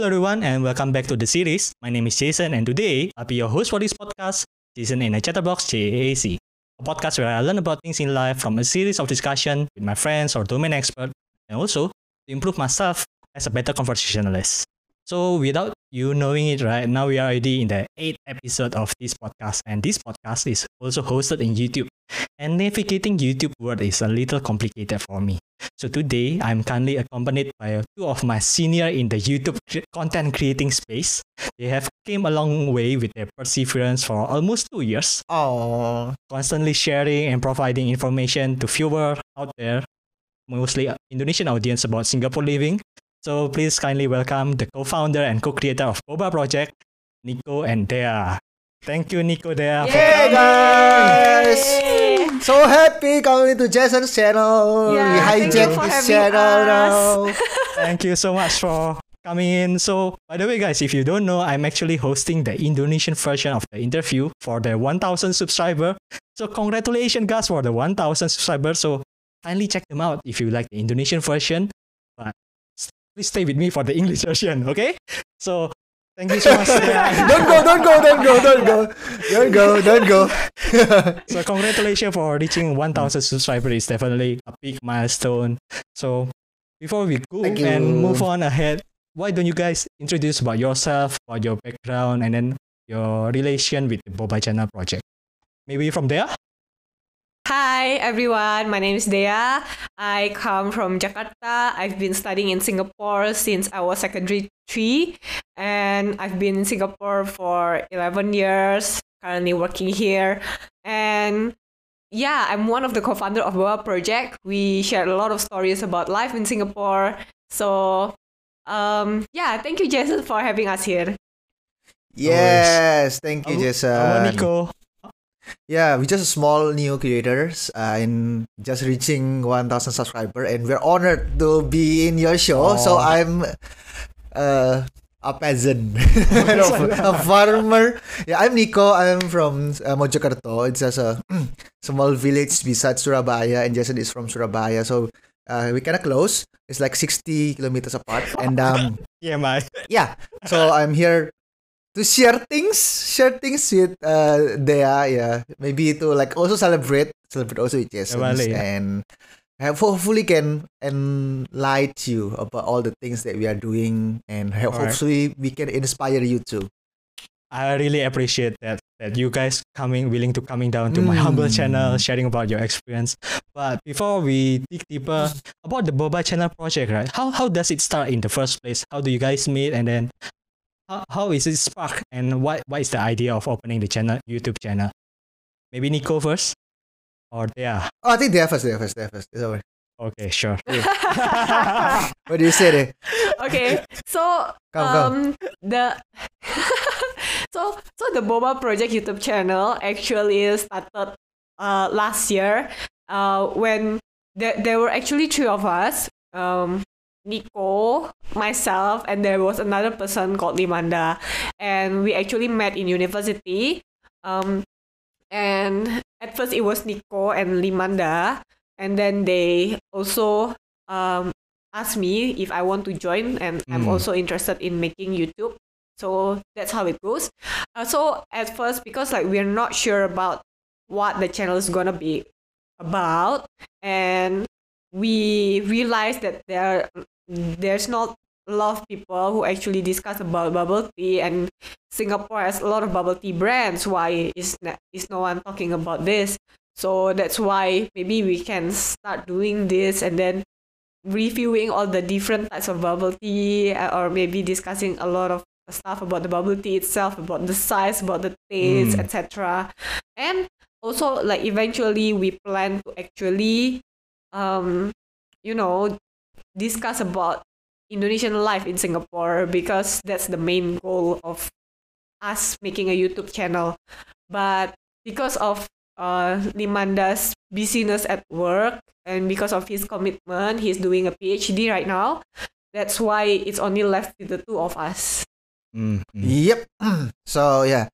Hello, everyone, and welcome back to the series. My name is Jason, and today I'll be your host for this podcast, Jason in a Chatterbox JAC, a podcast where I learn about things in life from a series of discussion with my friends or domain experts, and also to improve myself as a better conversationalist. So, without you knowing it, right now we are already in the eighth episode of this podcast, and this podcast is also hosted in YouTube. And navigating YouTube world is a little complicated for me. So today, I'm kindly accompanied by two of my senior in the YouTube content creating space. They have came a long way with their perseverance for almost two years. Oh, constantly sharing and providing information to viewers out there, mostly Indonesian audience about Singapore living. So please kindly welcome the co-founder and co-creator of Boba Project, Nico and Dea. Thank you, Nico Dea. Yay, guys! So happy coming to Jason's channel. Yeah, we thank you hijacked for his having channel now. Thank you so much for coming in. So, by the way, guys, if you don't know, I'm actually hosting the Indonesian version of the interview for the 1000 subscriber. So, congratulations, guys, for the 1000 subscribers. So, kindly check them out if you like the Indonesian version. But please stay with me for the English version, okay? So, thank you so much. don't go, don't go, don't go, don't go. Don't go, don't go. so congratulations for reaching 1000 subscribers is definitely a big milestone so before we go Thank you. and move on ahead why don't you guys introduce about yourself about your background and then your relation with the boba channel project maybe from there Hi everyone, my name is Dea. I come from Jakarta. I've been studying in Singapore since I was secondary three, and I've been in Singapore for 11 years, currently working here. And yeah, I'm one of the co-founder of Boba Project. We share a lot of stories about life in Singapore. So um, yeah, thank you Jason for having us here. yes, thank you, Hello, Jason. nico Yeah, we just a small new creators uh, in just reaching 1,000 subscriber, and we're honored to be in your show. So. I'm uh, a peasant, a farmer. Yeah, I'm Nico. I'm from uh, Mojokerto. It's just a small village beside Surabaya, and Jason is from Surabaya. So uh, we kind of close. It's like 60 kilometers apart, and um, yeah my yeah so i'm here to share things share things with uh Dea yeah maybe to like also celebrate celebrate also with Jason ya. and hopefully can enlighten you about all the things that we are doing and hopefully we can inspire you too I really appreciate that that you guys coming willing to coming down to my humble Mm. channel sharing about your experience. But before we dig deeper about the Boba channel project, right? How how does it start in the first place? How do you guys meet and then how, how is it spark and what what is the idea of opening the channel YouTube channel? Maybe Nico first? Or yeah. oh I think Dea first Dea first Dea first It's over. Okay, sure. what do you say there okay so Come, come. um the so so the boba project youtube channel actually started uh last year uh when there, there were actually three of us um Nico, myself, and there was another person called Limanda, and we actually met in university. Um, and at first it was Nico and Limanda, and then they also um asked me if I want to join, and I'm Mm. also interested in making YouTube. So that's how it goes. Uh, so at first, because like we're not sure about what the channel is gonna be about, and we realized that there there's not a lot of people who actually discuss about bubble tea, and Singapore has a lot of bubble tea brands. Why is no, is no one talking about this? So that's why maybe we can start doing this and then reviewing all the different types of bubble tea uh, or maybe discussing a lot of stuff about the bubble tea itself about the size about the taste Mm. etc and also like eventually we plan to actually um you know discuss about indonesian life in singapore because that's the main goal of us making a youtube channel but because of uh, Limanda's busyness at work and because of his commitment, he's doing a PhD right now. That's why it's only left with the two of us. Mm, mm. Yep. so yeah,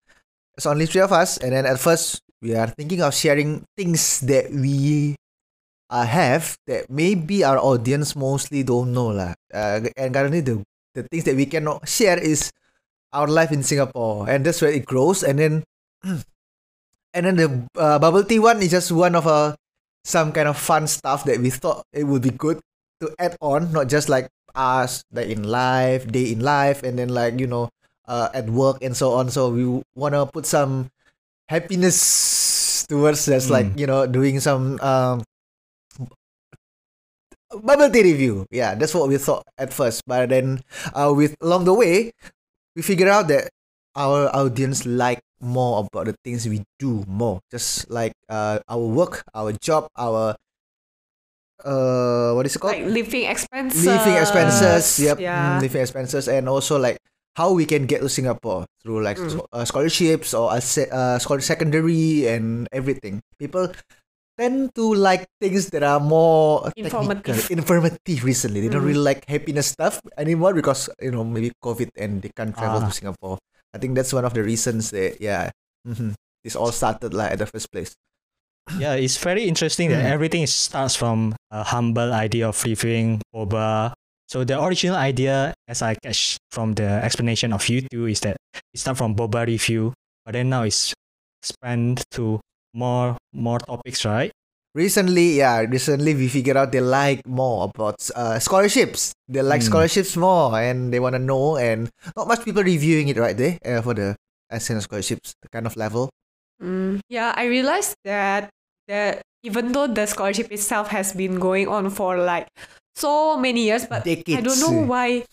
it's only three of us, and then at first we are thinking of sharing things that we uh, have that maybe our audience mostly don't know lah. Uh, and currently the the things that we cannot share is our life in Singapore, and that's where it grows. And then, and then the uh, bubble tea one is just one of uh, some kind of fun stuff that we thought it would be good to add on, not just like us like in life, day in life, and then like you know, uh, at work and so on. So we wanna put some happiness towards just like Mm. you know doing some um bubble tea review. Yeah, that's what we thought at first, but then uh, with along the way, we figure out that our audience like more about the things we do more, just like uh our work, our job, our uh what is it called? Like living expenses. living expenses. Yep, Yeah. mm, living expenses, and also like how we can get to Singapore through like Mm. uh, scholarships or a se- uh, secondary and everything. People tend to like things that are more Informative. informative recently. They don't Mm. really like happiness stuff anymore because you know maybe COVID and they can't travel Ah. to Singapore. I think that's one of the reasons that yeah, hmm this all started like at the first place. Yeah, it's very interesting that Mm. everything starts from a humble idea of reviewing boba. So the original idea, as I catch from the explanation of you two, is that it started from boba review, but then now it's spanned to more more topics, right? Recently, yeah, recently we figured out they like more about uh, scholarships. They like Mm. scholarships more and they want to know. And not much people reviewing it right there uh, for the ASEAN scholarships kind of level. Mm, yeah, I realized that that even though the scholarship itself has been going on for like so many years, but I don't know why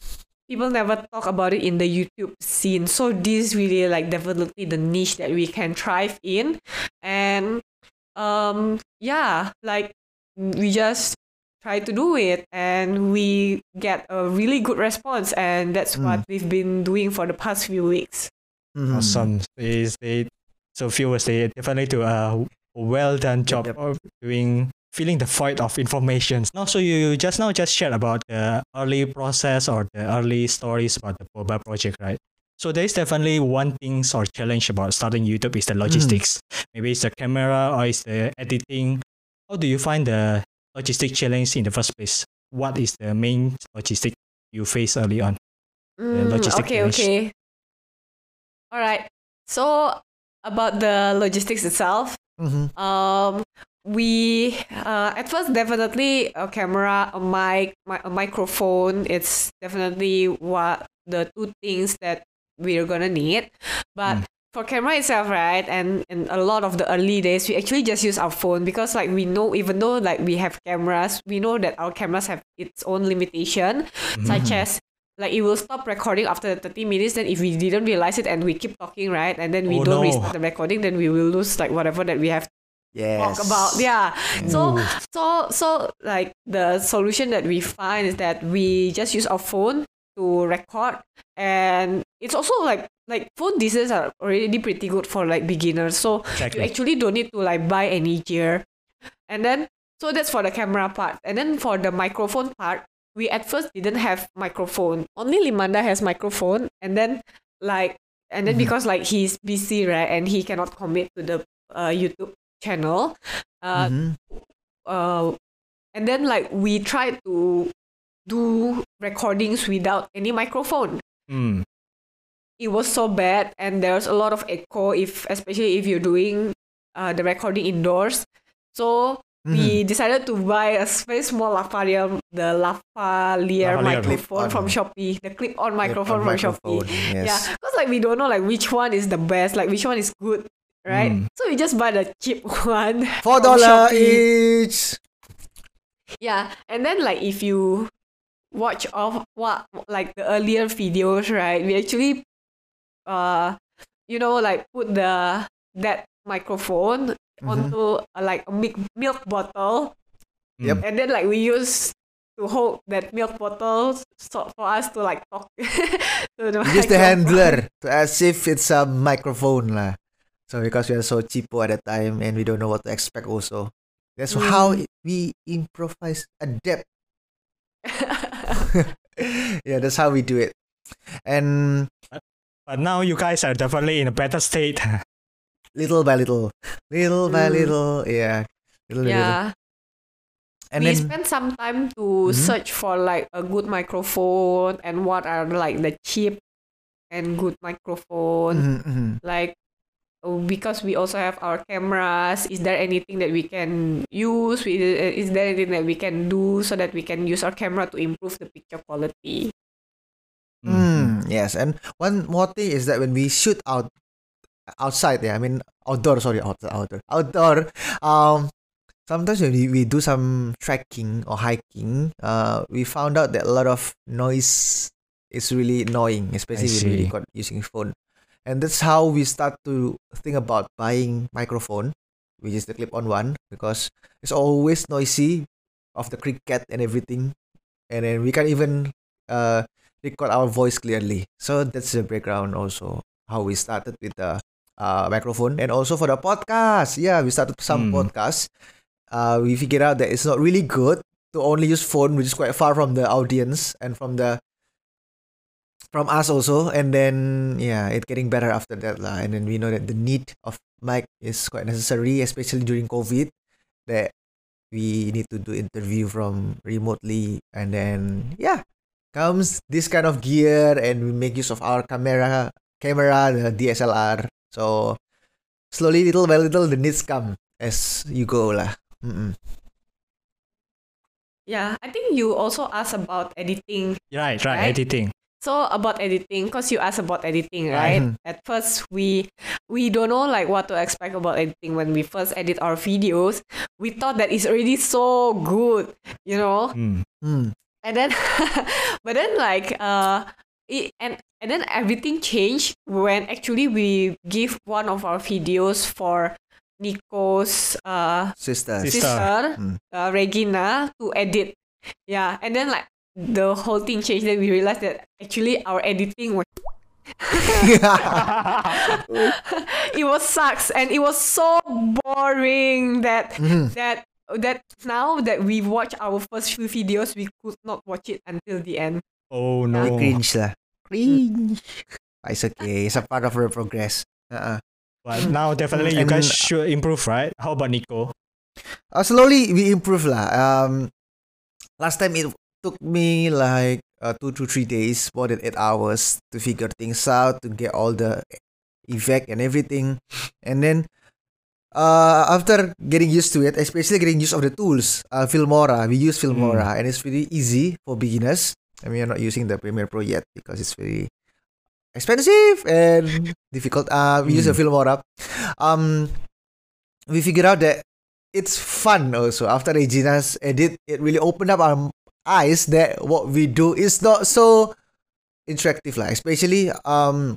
people never talk about it in the YouTube scene. So this really like definitely the niche that we can thrive in, and um yeah, like we just try to do it and we get a really good response and that's what Mm. we've been doing for the past few weeks. Mhm. Awesome. Is they so viewers they definitely do a well done job yep. of doing filling the void of information. Now, so you just now just shared about the early process or the early stories about the Boba project, right? So there is definitely one thing or challenge about starting YouTube is the logistics. Maybe it's the camera or it's the editing. How do you find the logistic challenge in the first place? What is the main logistic you face early on? Mm, logistic okay, challenge. okay. All right. So about the logistics itself, Mhm. um, we uh, at first definitely a camera, a mic, mi- a microphone. It's definitely what the two things that we're gonna need. But Mm. for camera itself, right, and and a lot of the early days, we actually just use our phone because like we know, even though like we have cameras, we know that our cameras have its own limitation, such Mhm. as like it will stop recording after 30 minutes then if we didn't realize it and we keep talking right and then we Oh, don't no. restart the recording then we will lose like whatever that we have Yes. talk about yeah so so so like the solution that we find is that we just use our phone to record. And it's also like like phone designs are already pretty good for like beginners. So you actually don't need to like buy any gear. And then so that's for the camera part. And then for the microphone part we at first didn't have microphone. Only limanda has microphone. And then like and then Mhm. because like he's busy right and he cannot commit to the uh, youtube channel uh, Mhm. uh and then like we tried to do recordings without any microphone Mm. it was so bad and there's a lot of echo if especially if you're doing uh, the recording indoors so Mm-hmm. we decided to buy a very small lavalier the lavalier Lavalier. microphone from Clip-on. shopee the clip-on microphone a from microphone, shopee Yes. yeah because like we don't know like which one is the best like which one is good right Mm. so we just buy the cheap one Four dollar each. Yeah, and then like if you watch of what like the earlier videos, right? We actually uh you know like put the that microphone Mhm. onto uh, like a milk milk bottle Yep. and then like we use to hold that milk bottle so for us to like talk to the Use the handler to as if it's a microphone lah. So because we are so cheapo at that time and we don't know what to expect also. That's how Mm. it- we improvise, adapt. yeah, that's how we do it. And But now you guys are definitely in a better state. little by little, little by Mm. little, yeah, little by little. And we then spent some time to Mhm. search for like a good microphone and what are like the cheap and good microphone. Mhm, mhm. Like because we also have our cameras, is there anything that we can use? We- uh, Is there anything that we can do so that we can use our camera to improve the picture quality? Mm, yes, and one more thing is that when we shoot out outside, yeah, I mean outdoor. Sorry, outdoor, outdoor, outdoor. Um, sometimes when we, we do some trekking or hiking, uh, we found out that a lot of noise is really annoying, especially when we see. record using phone, and that's how we start to think about buying microphone, which is the clip-on one, because it's always noisy of the cricket and everything, and then we can't even uh record our voice clearly. So that's the background also how we started with the uh, microphone and also for the podcast. Yeah, we started some Mm. podcasts. Uh, we figured out that it's not really good to only use phone, which is quite far from the audience and from the from us also. And then yeah, it getting better after that lah. And then we know that the need of mic is quite necessary, especially during COVID. That we need to do interview from remotely and then yeah comes this kind of gear and we make use of our camera camera the DSLR so slowly little by little the needs come as you go lah Mm-mm. Yeah, I think you also asked about editing. Right, right, Right? editing. So about editing, cause you asked about editing, right? Mhm. At first, we we don't know like what to expect about editing when we first edit our videos. We thought that it's already so good, you know. Mm. Mm. And then, but then like uh, it, and and then everything changed when actually we give one of our videos for Nico's uh sister Sis- sister, Mm. uh, Regina, to edit. Yeah, and then like the whole thing changed. Then we realized that actually our editing was it was sucks and it was so boring that Mhm. that that now that we watched our first few videos, we could not watch it until the end. Oh We no. cringe lah cringe it's okay it's a part of the progress uh-uh. But now definitely you guys should improve, right? How about Nico? Uh, slowly we improve lah. Um, last time it took me like uh, two to three days, more than eight hours to figure things out, to get all the effect and everything, and then uh, after getting used to it, especially getting used of the tools, uh, Filmora, we use Filmora, and it's really easy for beginners. I mean, we're not using the Premiere Pro yet because it's very expensive and difficult. Uh, we use the Filmora. Um, we figured out that it's fun also. After Regina's edit, it really opened up our eyes that what we do is not so interactive, like especially um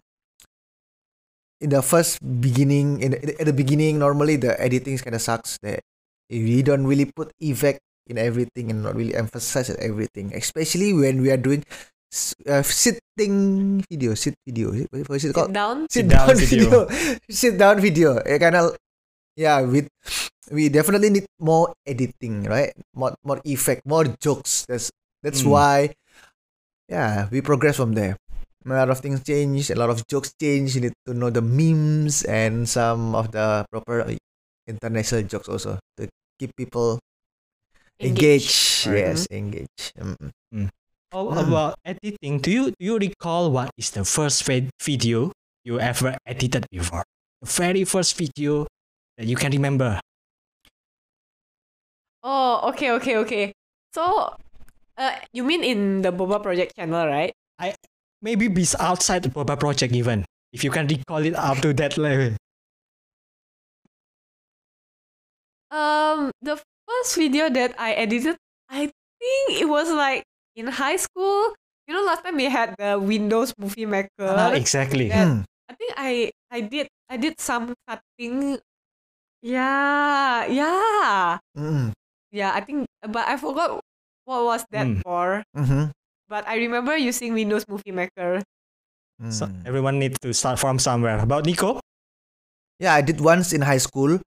in the first beginning in the, at the beginning normally the editing kind of sucks that we don't really put effect in everything and not really emphasize on everything especially when we are doing uh, sitting video sit video is it- what is it Sit called down. sit, Sit down down, video. video. sit down video it kind of yeah we we definitely need more editing right more more effect more jokes that's that's Mm. why yeah we progress from there a lot of things change a lot of jokes change you need to know the memes and some of the proper international jokes also to keep people engaged, Right. yes engage Mm. How Mm. about editing? Do you do you recall what is the first video you ever edited before? The very first video that you can remember. Oh, okay, okay, okay. So, uh, you mean in the Boba Project channel, right? I maybe be outside the Boba project even. If you can recall it up to that level. Um, the first video that I edited, I think it was like in high school. You know, last time we had the Windows Movie Maker. Ah, exactly. Hmm. I think I I did I did some cutting. Yeah, yeah, Mm. yeah. I think, but I forgot what was that Mm. for. Mhm. But I remember using Windows Movie Maker. So Mm. everyone needs to start from somewhere. About Nico? Yeah, I did once in high school.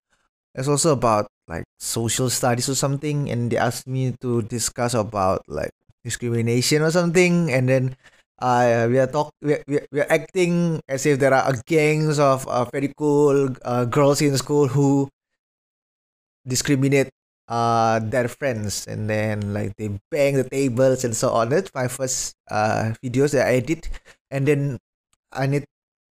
It's also about like social studies or something, and they asked me to discuss about like discrimination or something, and then uh, we are talk we we we are acting as if there are gangs of uh, very cool uh, girls in school who discriminate uh their friends and then like they bang the tables and so on. That's my first uh videos that I did and then I need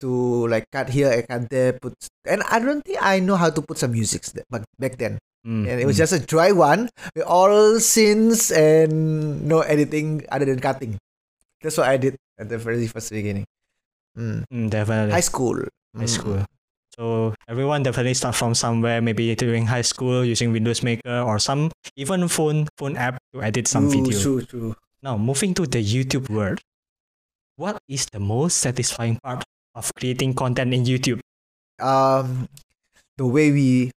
to like cut here and cut there put and I don't think I know how to put some music but back then Mm, and it was mm. just a dry one with all scenes and no editing other than cutting. That's what I did at the very first beginning. Mm. Mm, definitely. High school. high Mm. school. So everyone definitely start from somewhere, maybe during high school using Windows Maker or some even phone phone app to edit some videos. True, video. True, true. Now moving to the YouTube world, what is the most satisfying part of creating content in YouTube? Um, the way we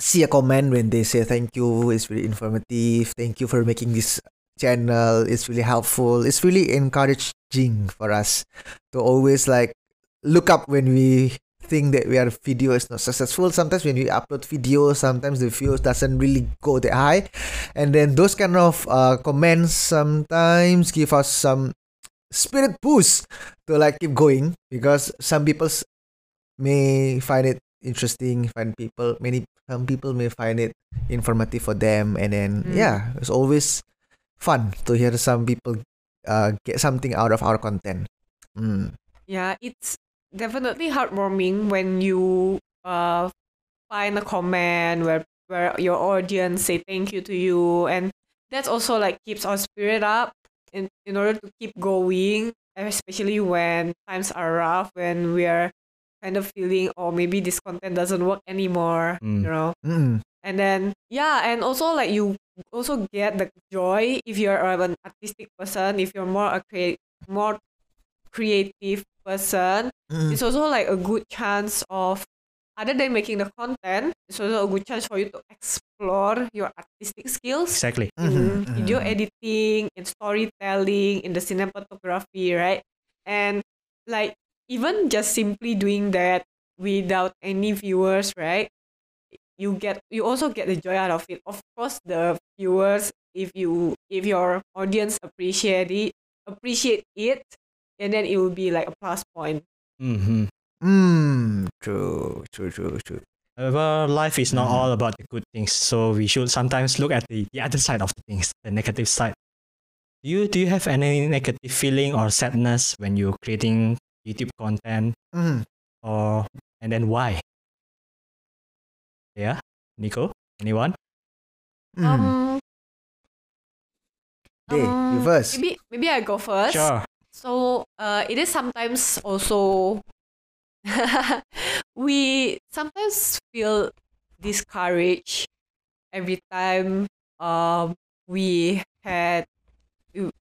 see a comment when they say thank you is really informative. Thank you for making this channel. is really helpful. It's really encouraging for us to always like look up when we think that our video is not successful. Sometimes when we upload videos, sometimes the views doesn't really go that high, and then those kind of uh, comments sometimes give us some spirit boost to like keep going because some people may find it interesting find people many some people may find it informative for them and then Mm. yeah it's always fun to hear some people uh get something out of our content mm. Yeah, it's definitely heartwarming when you uh find a comment where where your audience say thank you to you and that's also like keeps our spirit up in in order to keep going, especially when times are rough, when we are kind of feeling oh maybe this content doesn't work anymore, Mm. you know. Mm. And then yeah, and also like you also get the joy if you're an artistic person, if you're more a create more creative person, Mm. it's also like a good chance of other than making the content, it's also a good chance for you to explore your artistic skills Exactly. in Mhm, video mhm. editing, in storytelling, in the cinematography, right? And like even just simply doing that without any viewers, right? You get you also get the joy out of it. Of course, the viewers, if you if your audience appreciate it, appreciate it, and then it will be like a plus point. hmm Mm. true true true true However, life is not Mhm. all about the good things, so we should sometimes look at the, the other side of the things, the negative side. Do you do you have any negative feeling or sadness when you're creating YouTube content, mm. or and then why? Yeah, Nico, anyone? Mm. Um, okay you um, first maybe maybe I go first. Sure. So uh, it is sometimes also we sometimes feel discouraged every time um we had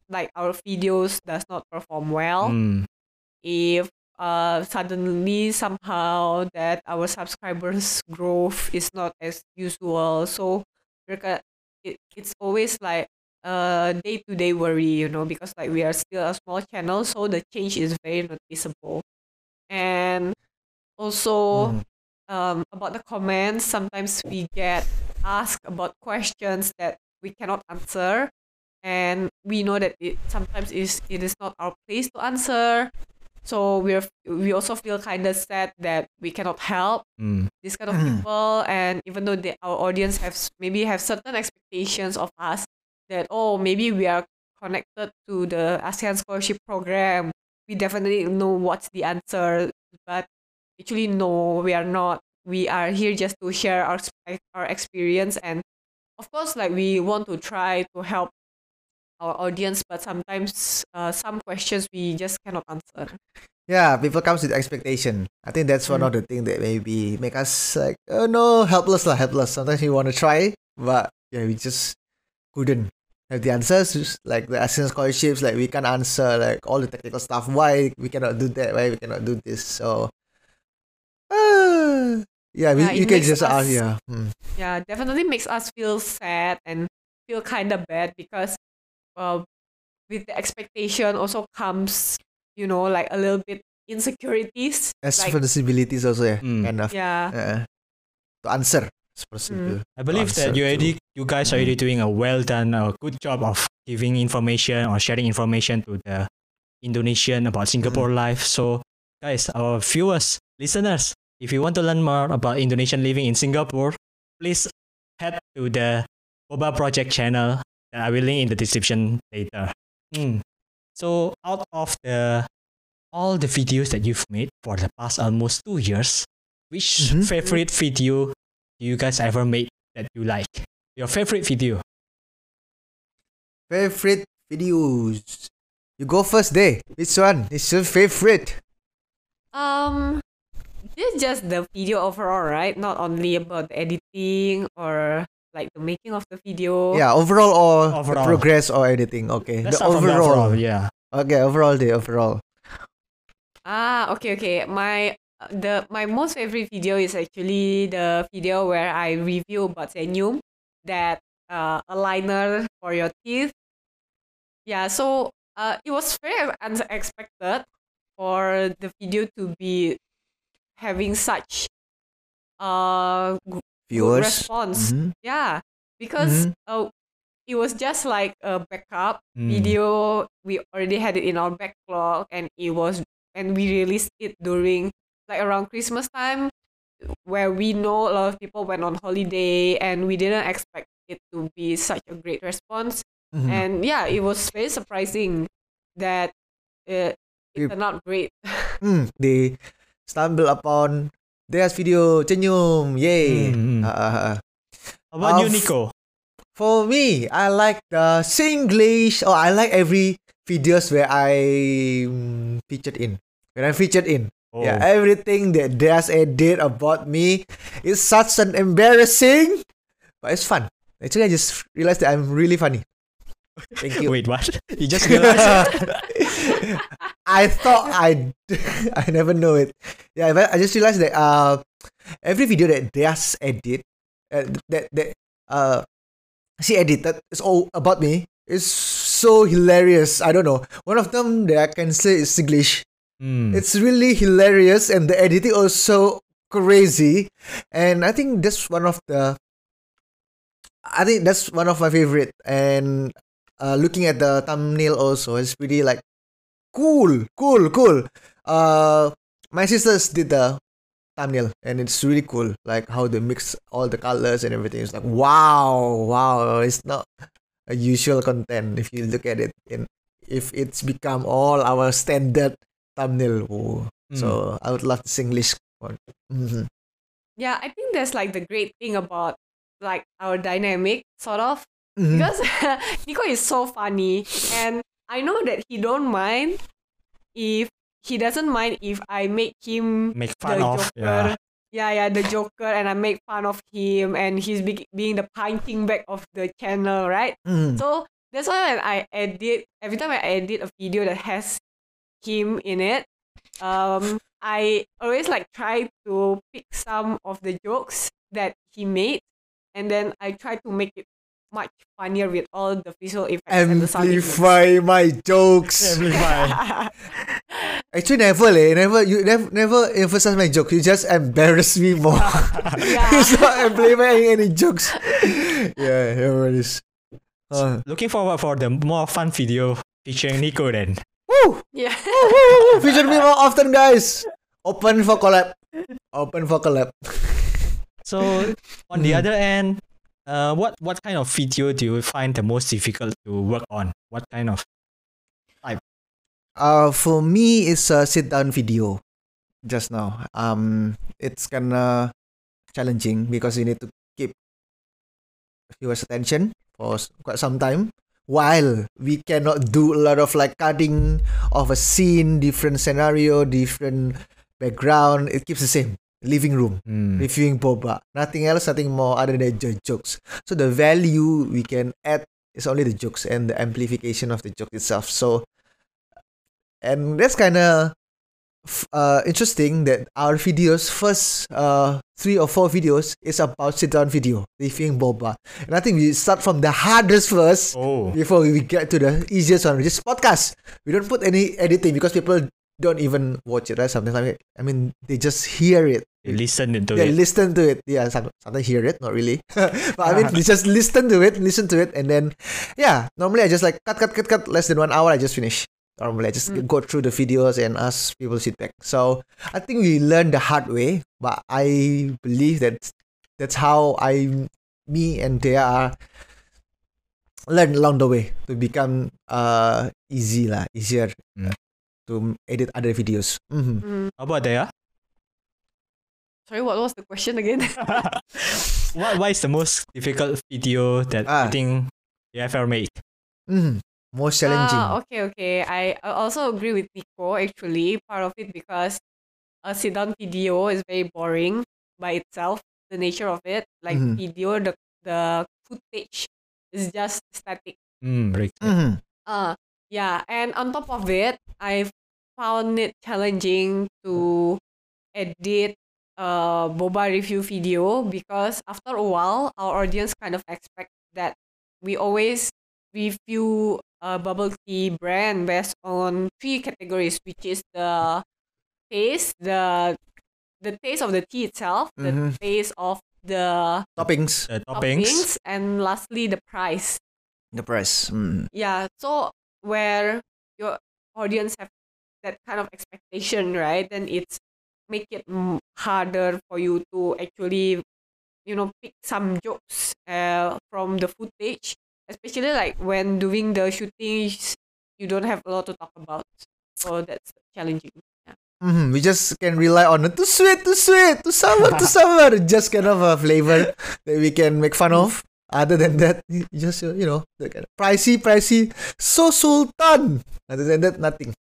like our videos does not perform well Mm, if uh suddenly somehow that our subscribers growth is not as usual. So it, it's always like a day-to-day worry you know because like we are still a small channel so the change is very noticeable. And also Mm. um, about the comments sometimes we get asked about questions that we cannot answer. And we know that it sometimes is it is not our place to answer so we're we also feel kind of sad that we cannot help mm, these kind of people. And even though they, our audience have maybe have certain expectations of us that oh maybe we are connected to the ASEAN scholarship program we definitely know what's the answer. But actually no we are not. We are here just to share our our experience. And of course like we want to try to help our audience but sometimes uh, some questions we just cannot answer. Yeah people comes with expectation. I think that's one Mm. of the things that maybe make us like oh no helpless lah helpless. Sometimes we want to try but yeah we just couldn't have the answers. Like the ASEAN scholarships like we can't answer like all the technical stuff. Why we cannot do that? Why we cannot do this? So uh, yeah, we, Yeah, you can just ask us- yeah mm. yeah definitely makes us feel sad and feel kind of bad because uh, with the expectation also comes you know like a little bit insecurities as like, responsibilities also yeah Mm. kind of. Yeah. Uh, to answer it's possible I believe that you already, you guys are already doing a well done, a good job of giving information or sharing information to the Indonesian about Singapore life. So, guys, our viewers, listeners, if you want to learn more about Indonesian living in Singapore, please head to the Boba Project channel that I will link in the description later. Mm. So out of the all the videos that you've made for the past almost two years, which Mhm. favorite video do you guys ever made that you like? Your favorite video? Favorite videos. You go first, day. Which one is your favorite? Um, this is just the video overall, right? Not only about the editing or like the making of the video. Yeah, overall or Overall. progress or editing. Okay, Let's the start from the overall. overall, yeah. Okay, overall the overall. Ah, okay, okay. My the my most favorite video is actually the video where I review Batsenium, that uh aligner for your teeth. Yeah, so uh it was very unexpected for the video to be having such uh g- good Viewers. response. Mhm. Yeah, because Mhm. uh it was just like a backup Mm. video we already had it in our backlog and it was and we released it during like around christmas time where we know a lot of people went on holiday and we didn't expect it to be such a great response Mhm. and yeah it was very surprising that uh, it Yep. turned out great Hmm, they stumble upon there's video Cenyum. Yay. Mm, mm. Uh, uh, uh. How about you, Of- Nico? For me, I like the Singlish. Oh, I like every videos where I mm, featured in. When I'm featured in. Oh. Yeah, everything that Des did about me is such an embarrassing, but it's fun. Actually, I just realized that I'm really funny. Thank you. Wait, what? You just realized? I thought I I never know it. Yeah, but I just realized that uh every video that Dea's edit uh, that that uh she edited is all about me is so hilarious. I don't know. One of them that I can say is English. Mm. It's really hilarious and the editing also crazy. And I think that's one of the I think that's one of my favorite. And uh, looking at the thumbnail also, it's pretty like cool, cool, cool. Uh, my sisters did the thumbnail and it's really cool. Like how they mix all the colors and everything. It's like wow, wow. It's not a usual content if you look at it. And if it's become all our standard thumbnail. Oh. Mm. So I would love to Singlish one. Mhm. yeah i think that's like the great thing about like our dynamic sort of Mhm. because Nico is so funny and I know that he don't mind if he doesn't mind if I make him Make fun of. Joker. Yeah. Yeah, yeah, the Joker, and I make fun of him, and he's be- being the punching bag of the channel, right? Mhm. So that's why when I edit, every time I edit a video that has him in it, um, I always like try to pick some of the jokes that he made, and then I try to make it much funnier with all the visual effects and the sound. Amplify my jokes. Amplify. Actually, never, leh. Never, you never, never emphasize my joke. You just embarrass me more. Yeah. It's not amplifying any jokes. yeah, here it is. Uh, Looking forward for the more fun video featuring Nico then. woo! yeah. Woo, woo, woo. Feature me more often, guys. Open for collab. Open for collab. So on the Mm. other end, uh, what what kind of video do you find the most difficult to work on? What kind of type? Uh, for me, it's a sit down video. Just now, um, it's kinda challenging because you need to keep viewers' attention for quite some time. While we cannot do a lot of like cutting of a scene, different scenario, different background. It keeps the same. Living room, Mm. reviewing boba. Nothing else, nothing more other than the jokes. So the value we can add is only the jokes and the amplification of the joke itself. So and that's kind of uh, interesting that our videos first uh, three or four videos is about sit down video reviewing boba and i think we start from the hardest first Oh. before we get to the easiest one which is podcast we don't put any editing because people don't even watch it right sometimes i mean, I mean they just hear it You listen to they it. They listen to it. Yeah, sometimes hear it, not really. but I mean, they just listen to it, listen to it, and then, yeah, normally I just like cut, cut, cut, cut, less than one hour, I just finish. Normally, I just Mm. go through the videos and ask people's feedback. So I think we learned the hard way, but I believe that that's how I me and they are learn along the way to become uh easy lah, easier Mm. To edit other videos. Mhm. Mm, How about Dea? sorry, what was the question again? what, what is the most difficult video that Ah. you think you have ever made? Mhm. Most challenging. Ah, okay, okay. I I also agree with Nico actually. Part of it because a sit down video is very boring by itself. The nature of it, like Mhm. video, the the footage is just static. Mm, right. Mhm. Uh yeah, and on top of it, I found it challenging to edit a boba review video because after a while, our audience kind of expect that we always review a bubble tea brand based on three categories, which is the taste, the the taste of the tea itself, the Mhm. taste of the Toppings, The toppings. toppings, and lastly the price. the price. Mm. Yeah, so where your audience have that kind of expectation, right? Then it's make it harder for you to actually, you know, pick some jokes uh, from the footage, especially like when doing the shootings, you don't have a lot to talk about. So that's challenging. Mhm, We just can rely on it. Too sweet, too sweet, too sour, too sour. Just kind of a flavor that we can make fun of. Other than that, just you know, the kind of pricey, pricey, so sultan. Other than that, nothing.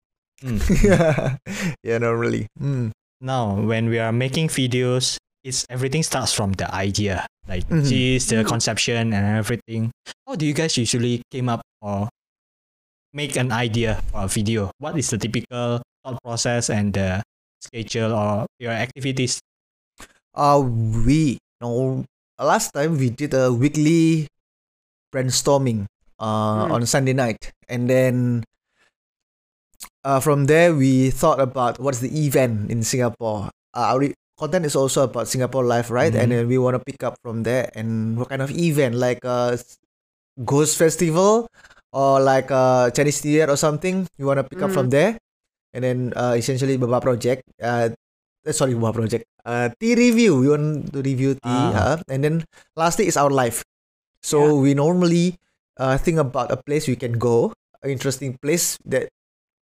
Mm. yeah, not really. Mm. Now, when we are making videos, it's everything starts from the idea, like Mhm. geez, the Mhm. conception and everything. How do you guys usually came up or make an idea for a video? What is the typical thought process and the schedule or your activities? Uh, we no last time we did a weekly brainstorming uh Mm. on Sunday night, and then uh from there we thought about what's the event in Singapore. Uh, our content is also about Singapore life, right? Mhm. And then we want to pick up from there and what kind of event, like a ghost festival or like a Chinese New Year or something. You want to pick up from there, and then uh, essentially Boba project. Uh, eh, sorry, Boba project. Uh, tea review. We want to review tea, Ah. huh? and then lastly is our life. So we normally uh, think about a place we can go, an interesting place that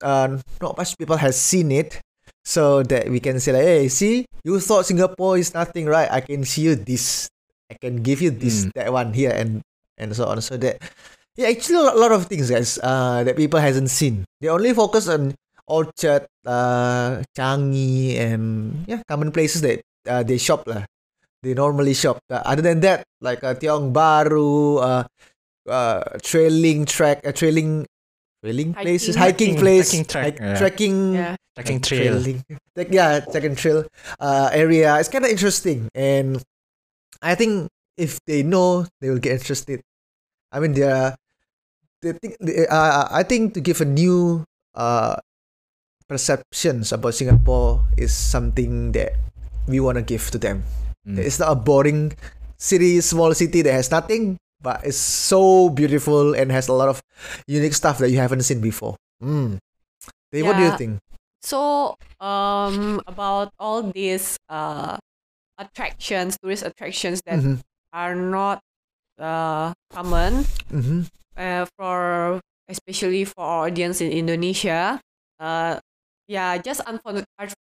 uh, not much people has seen it, so that we can say like, hey, see, you thought Singapore is nothing, right? I can see you this, I can give you this, Mm. that one here, and and so on. So that yeah, actually a lot- of things, guys, uh, that people hasn't seen. They only focus on Orchard, uh, Changi, and yeah, common places that uh, they shop lah. They normally shop. Uh, other than that, like uh, Tiong Bahru, uh, uh, trailing track, uh, trailing, trailing places, hiking Hiking. place, Trekking track, hike- yeah. trekking, Yeah. Trekking trail. trailing, like, yeah, second trail, uh, area. It's kind of interesting, and I think if they know, they will get interested. I mean, they are, they think, they, uh, I think to give a new, uh, perceptions about Singapore is something that we want to give to them. Mm. It's not a boring city, small city that has nothing, but it's so beautiful and has a lot of unique stuff that you haven't seen before. Mm. Dave, what do you think? So, um, about all these uh attractions, tourist attractions that Mhm, are not uh common mhm, uh for especially for our audience in Indonesia. Uh, yeah, just unfor-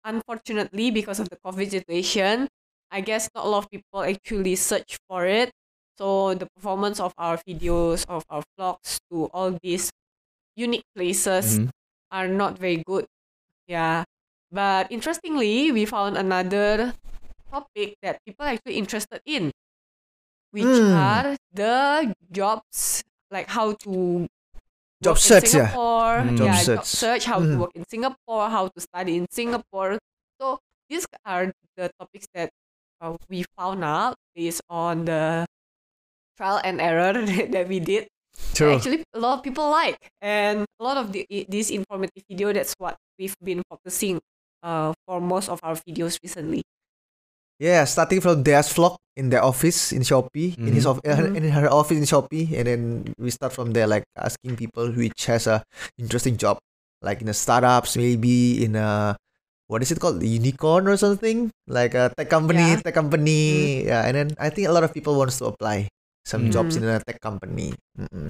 unfortunately because of the COVID situation, I guess not a lot of people actually search for it. So the performance of our videos, of our vlogs to all these unique places Mhm. are not very good. Yeah. But interestingly, we found another topic that people are actually interested in, which Mm. are the jobs, like how to Job work in search, yeah. Singapore, Mm. Job yeah, job search. search, how to Mhm. work in Singapore, how to study in Singapore. So these are the topics that uh, we found out based on the trial and error that we did True. actually a lot of people like and a lot of the this informative video that's what we've been focusing uh for most of our videos recently Yeah, starting from Dea's vlog in their office in Shopee, in his Mhm. of, uh, Mhm. in her office in Shopee, and then we start from there, like asking people which has a interesting job, like in a startups, maybe in a what is it called, the unicorn or something, like a tech company, Yeah. tech company, yeah. And then I think a lot of people wants to apply. Some jobs Mm. in a tech company. Mm-mm.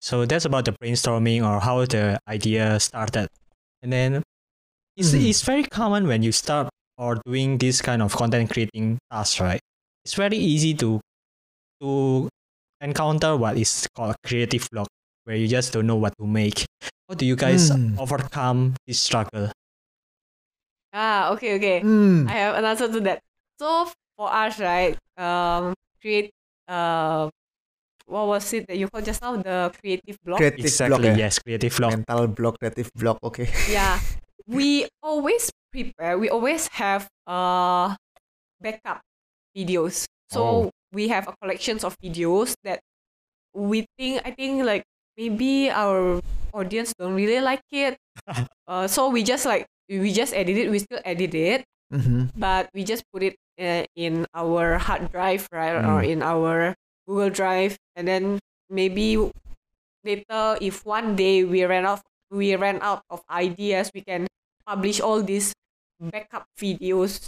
So that's about the brainstorming or how the idea started. And then it's, Mhm. it's very common when you start or doing this kind of content creating tasks, right? It's very easy to to encounter what is called a creative block where you just don't know what to make. How do you guys Mm. overcome this struggle? Ah, okay, okay. Mm. I have an answer to that. So for us, right, um, create, uh, what was it that you called just now? The creative block. Creative Exactly, block, eh? yes, creative block. Mental block, creative block. Okay. yeah, we always prepare. We always have uh backup videos. So Oh. we have a collections of videos that we think. I think like maybe our audience don't really like it. uh, so we just like we just edit it. We still edit it. Mm-hmm. but we just put it uh, in our hard drive, right, or Mm. in our Google Drive, and then maybe later, if one day we ran out, we ran out of ideas, we can publish all these backup videos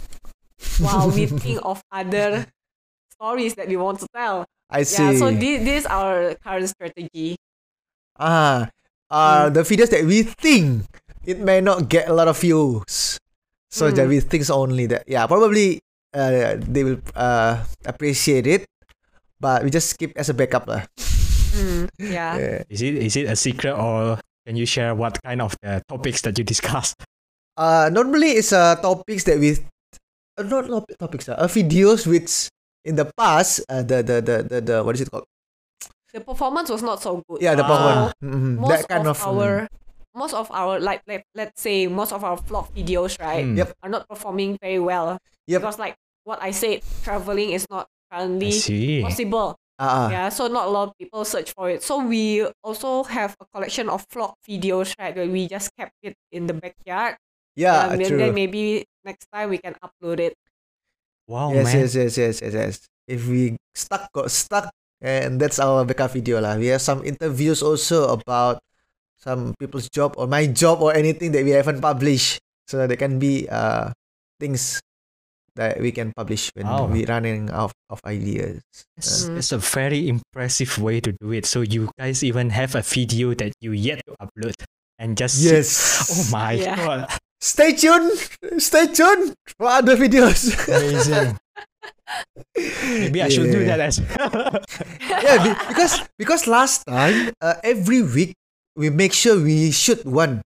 while we think of other stories that we want to tell. I see. Yeah, so this, this is our current strategy. ah, are the videos that we think it may not get a lot of views. So that Mm. we think only that yeah probably uh, they will uh, appreciate it, but we just keep as a backup lah. Mm, yeah. Yeah. Is it is it a secret or can you share what kind of the topics that you discussed? Uh, normally it's uh topics that we uh, not not topics uh, uh, videos which in the past uh, the, the the the the what is it called? The performance was not so good. Yeah, the. Pokemon. Mhm, most That kind of, of, mm, our most of our like let, let's say most of our vlog videos right Mm. Yep. are not performing very well Yep. because like what i said traveling is not currently possible ah. yeah so not a lot of people search for it so we also have a collection of vlog videos right where we just kept it in the backyard yeah, um, and then maybe next time we can upload it Wow, yes, man. yes, yes, yes, yes, yes. If we stuck, got stuck, and that's our backup video lah. We have some interviews also about some people's job or my job or anything that we haven't published, so that there can be uh things that we can publish when Wow. we running out of ideas. It's, Mm. it's a very impressive way to do it. So you guys even have a video that you yet to upload and just Yes. Oh my Yeah. god, Stay tuned. Stay tuned for other videos. amazing! Maybe I should do that as well. yeah, because because last time, uh, every week we make sure we shoot one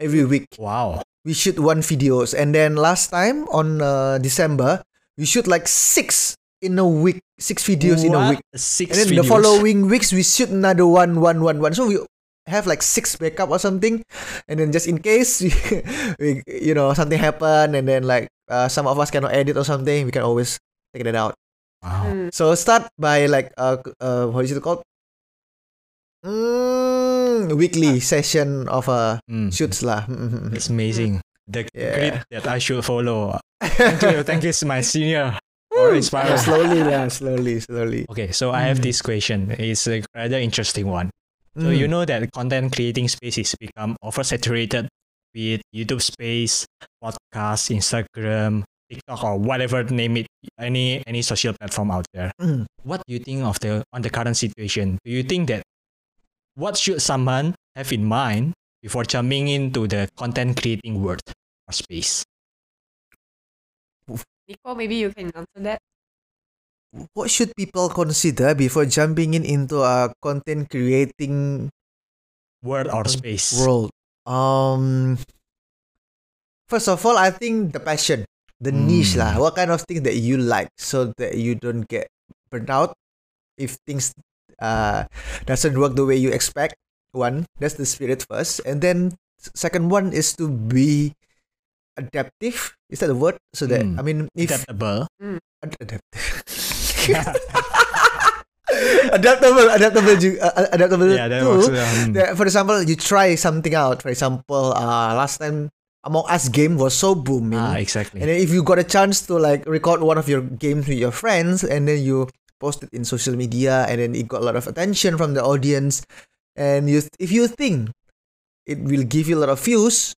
every week. wow. we shoot one videos. And then last time on uh, December we shoot like six in a week six videos in a week. Six and then the following weeks we shoot another one one one one. So we have like six backup or something. And then just in case we, we you know something happen and then like uh, some of us cannot edit or something we can always take it out. Wow. Mm. so start by like uh, uh what is it called? Mm, weekly session of uh Mm, shoots lah That's amazing. The Yeah. grid that I should follow. Thank you. Thank you, my senior. Or inspired. slowly yeah, slowly, slowly. Okay, so I have Mm. this question. It's a rather interesting one. So Mm. you know that content creating space is become oversaturated with YouTube space, podcast, Instagram, TikTok, or whatever name it, any any social platform out there. Mm. What do you think of the on the current situation? Do you think that what should someone have in mind before jumping into the content creating world or space? Nico, maybe you can answer that What should people consider before jumping in into a content creating World or space? world? Um, first of all, I think the passion, the niche lah. Mm. What kind of thing that you like, so that you don't get burnt out if things uh doesn't work the way you expect. One, that's the spirit first, and then second one is to be adaptive. Is that the word? So that Mm. I mean, if Adaptable. Ad- adaptive. adaptable, adaptable, uh, uh, adaptable yeah, that too. works. um, That, for example, you try something out. For example, uh, last time Among Us game was so booming. ah, exactly. And then if you got a chance to like record one of your games with your friends and then you post it in social media and then it got a lot of attention from the audience and you if you think it will give you a lot of views,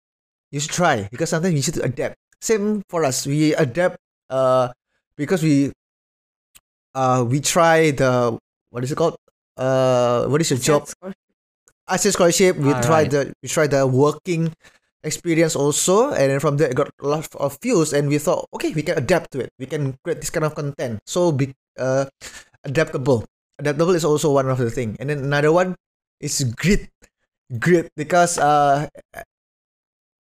you should try because sometimes you should adapt. Same for us. We adapt uh because we uh we try the what is it called? Uh, what is your job? ASEAN scholarship. We Ah, tried right. the we try the working experience also, and then from there it got a lot of views, and we thought, okay, we can adapt to it. We can create this kind of content. So be uh, adaptable. Adaptable is also one of the thing, and then another one is grit. Grit because uh,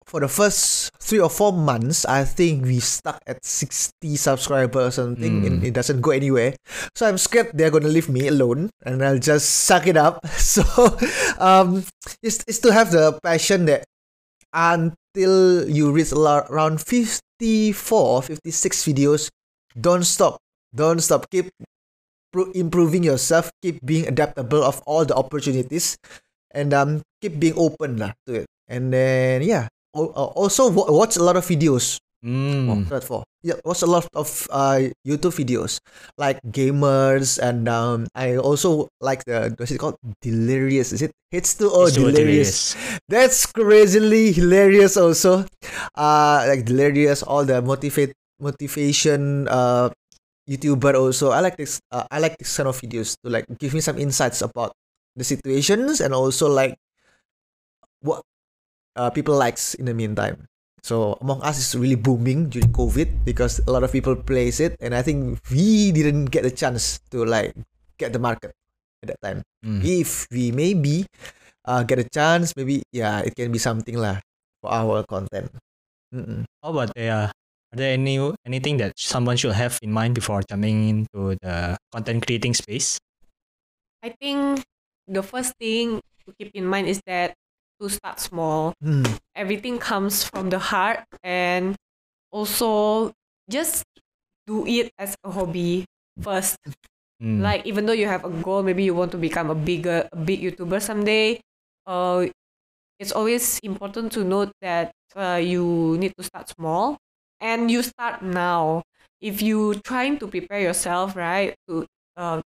for the first three or four months, I think we stuck at sixty subscribers or something, and Mm. it doesn't go anywhere. So I'm scared they're gonna leave me alone, and I'll just suck it up. So, um, it's, it's to have the passion that until you reach around 54 56 videos, don't stop. Don't stop. Keep improving yourself. Keep being adaptable of all the opportunities, and um, keep being open lah to it. And then yeah, uh, also watch a lot of videos. Mm. That for yeah, watch a lot of uh YouTube videos? Like gamers and um I also like the what's it called? Delirious. Is it it's too? Oh It's delirious. That's crazily hilarious also. Uh like delirious all the motivate motivation uh YouTuber also. I like this uh, I like this kind of videos to like give me some insights about the situations and also like what uh, people likes in the meantime so Among Us is really booming during COVID because a lot of people plays it, and I think we didn't get a chance to like get the market at that time. Mm. If we maybe uh, get a chance, maybe yeah, it can be something lah for our content. Mm-mm. How about the, uh, are there any anything that someone should have in mind before jumping into the content creating space? I think the first thing to keep in mind is that to start small. Hmm. Everything comes from the heart and also just do it as a hobby first. Mm. Like even though you have a goal, maybe you want to become a bigger a big YouTuber someday. Uh it's always important to note that uh, you need to start small and you start now. If you trying to prepare yourself, right, to uh,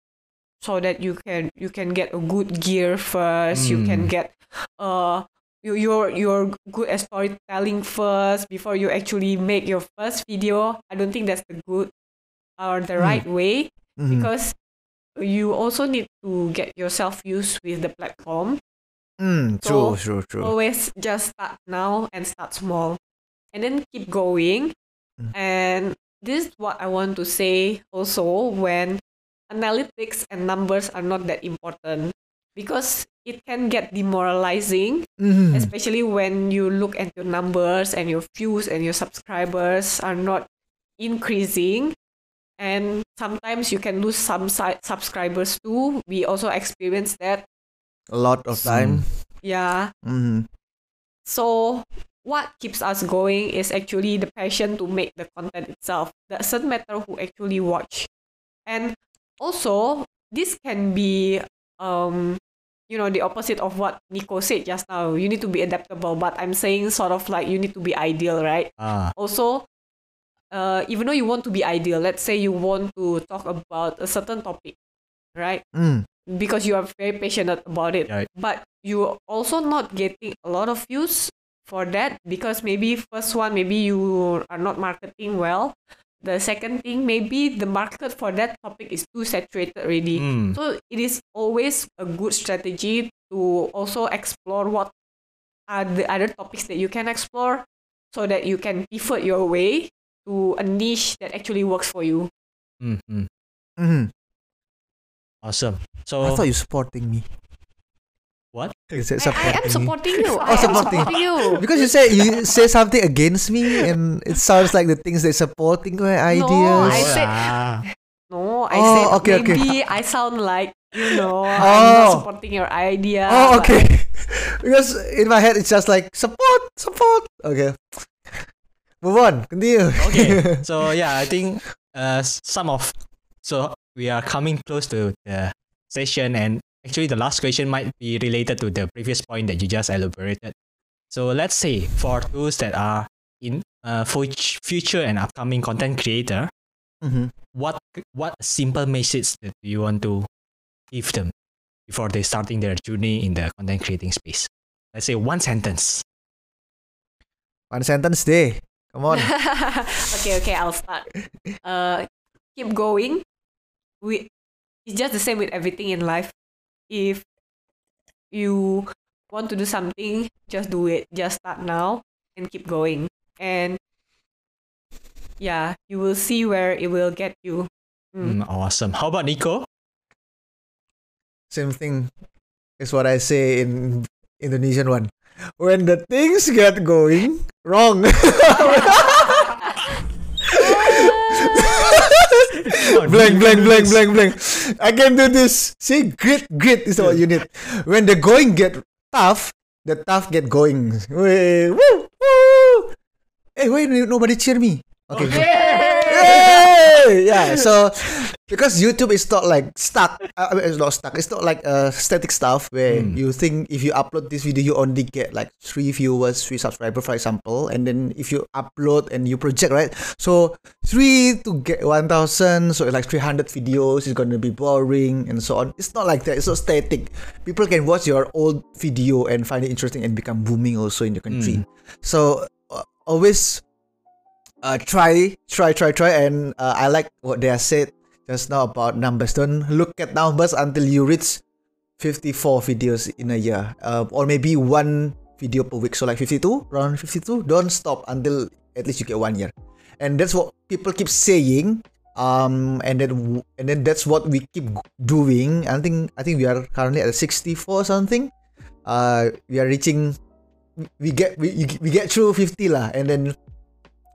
so that you can you can get a good gear first, you can Mm. get uh you you're you're good at storytelling first before you actually make your first video. I don't think that's the good or the Mm. right way Mhm. because you also need to get yourself used with the platform. Mm, So, true, true, true. Always just start now and start small, and then keep going. Mm. And this is what I want to say also when analytics and numbers are not that important because it can get demoralizing Mhm. especially when you look at your numbers and your views and your subscribers are not increasing and sometimes you can lose some si- subscribers too we also experience that A lot of time. yeah Mhm. so what keeps us going is actually the passion to make the content itself doesn't matter who actually watch and also this can be um you know the opposite of what nico said just now. You need to be adaptable but i'm saying sort of like you need to be ideal right? Ah, also uh, even though you want to be ideal let's say you want to talk about a certain topic right? Mm. because you are very passionate about it. Right. but you also not getting a lot of views for that because maybe first one maybe you are not marketing well the second thing maybe the market for that topic is too saturated already mm. so it is always a good strategy to also explore what are the other topics that you can explore so that you can pivot your way to a niche that actually works for you mm-hmm. mm. Mhm. Awesome. So I thought you supporting me. What? Is it I, I am supporting you. Oh, I am supporting. supporting you. Because you say you say something against me, and it sounds like the things they're supporting my ideas. I said-. No, I Oh, said okay, okay. maybe I sound like you know oh. I'm Oh. not supporting your idea. oh, okay. because in my head it's just like support, support. Okay. Move on. Continue. Okay. so yeah, I think uh some of so we are coming close to the session and actually the last question might be related to the previous point that you just elaborated. So let's say for those that are in uh for future and upcoming content creator, Mhm. what what simple message that you want to give them before they starting their journey in the content creating space? Let's say one sentence. One sentence day. Come on. okay, okay, I'll start. Uh, keep going. We it's just the same with everything in life. If you want to do something, just do it. Just start now and keep going. And yeah, you will see where it will get you. Mm. Mm, awesome. How about Nico? Same thing is what I say in Indonesian one. When the things get going wrong. blank, blank, blank, blank, blank. I can do this. See, grit, grit is what you need. When the going get tough, the tough get going. Woo, woo. Hey, why nobody cheer me? Okay. Yay! Yeah. So because YouTube is not like stuck. Uh, I mean, it's not stuck. It's not like uh, static stuff where Mm. you think if you upload this video, you only get like three viewers, three subscribers, for example, and then if you upload and you project, right? So three to get one thousand, so like three hundred videos is gonna be boring and so on. It's not like that. It's not static. People can watch your old video and find it interesting and become booming also in the country. So uh, always uh, try, try, try, try, and uh, I like what they have said just now about numbers. Don't look at numbers until you reach 54 videos in a year, uh, or maybe one video per week. So like 52, around 52. Don't stop until at least you get one year, and that's what people keep saying. Um, and then and then that's what we keep doing. I think I think we are currently at 64 something. Uh, we are reaching. We get we we get through 50 lah, and then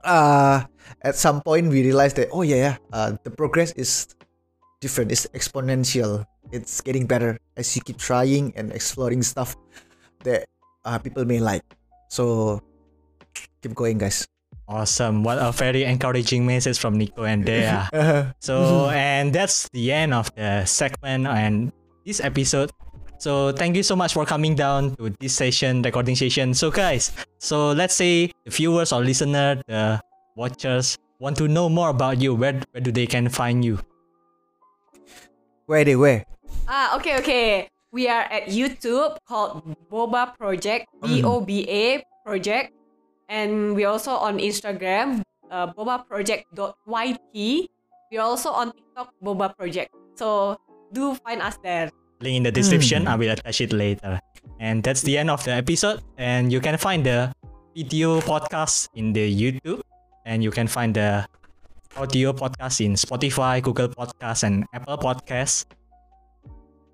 uh at some point we realized that oh yeah, yeah uh, the progress is different it's exponential it's getting better as you keep trying and exploring stuff that uh, people may like so keep going guys Awesome. What a very encouraging message from Nico and Dea. uh, So, and that's the end of the segment and this episode. So, thank you so much for coming down to this session, recording session. So, guys, so let's say the viewers or listener, the watchers want to know more about you. Where, where do they can find you? where they where Ah, okay, okay. We are at YouTube called Boba Project, B O B A Project, and we're also on Instagram, uh, bobaproject.yt. We're also on TikTok, Boba Project. So do find us there. Link in the description. Hmm. I will attach it later. And that's the end of the episode. And you can find the video podcast in the YouTube, and you can find the audio podcast in Spotify, Google Podcasts, and Apple Podcasts.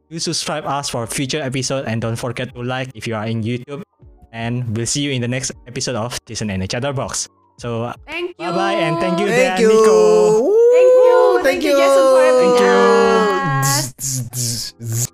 Do subscribe us for future episode and don't forget to like if you are in YouTube. And we'll see you in the next episode of Jason and the Chatterbox. So Thank you. bye bye and thank you, thank Dea you Nico. Thank you. thank Thank you, you Jason, for having Thank us. Zzz.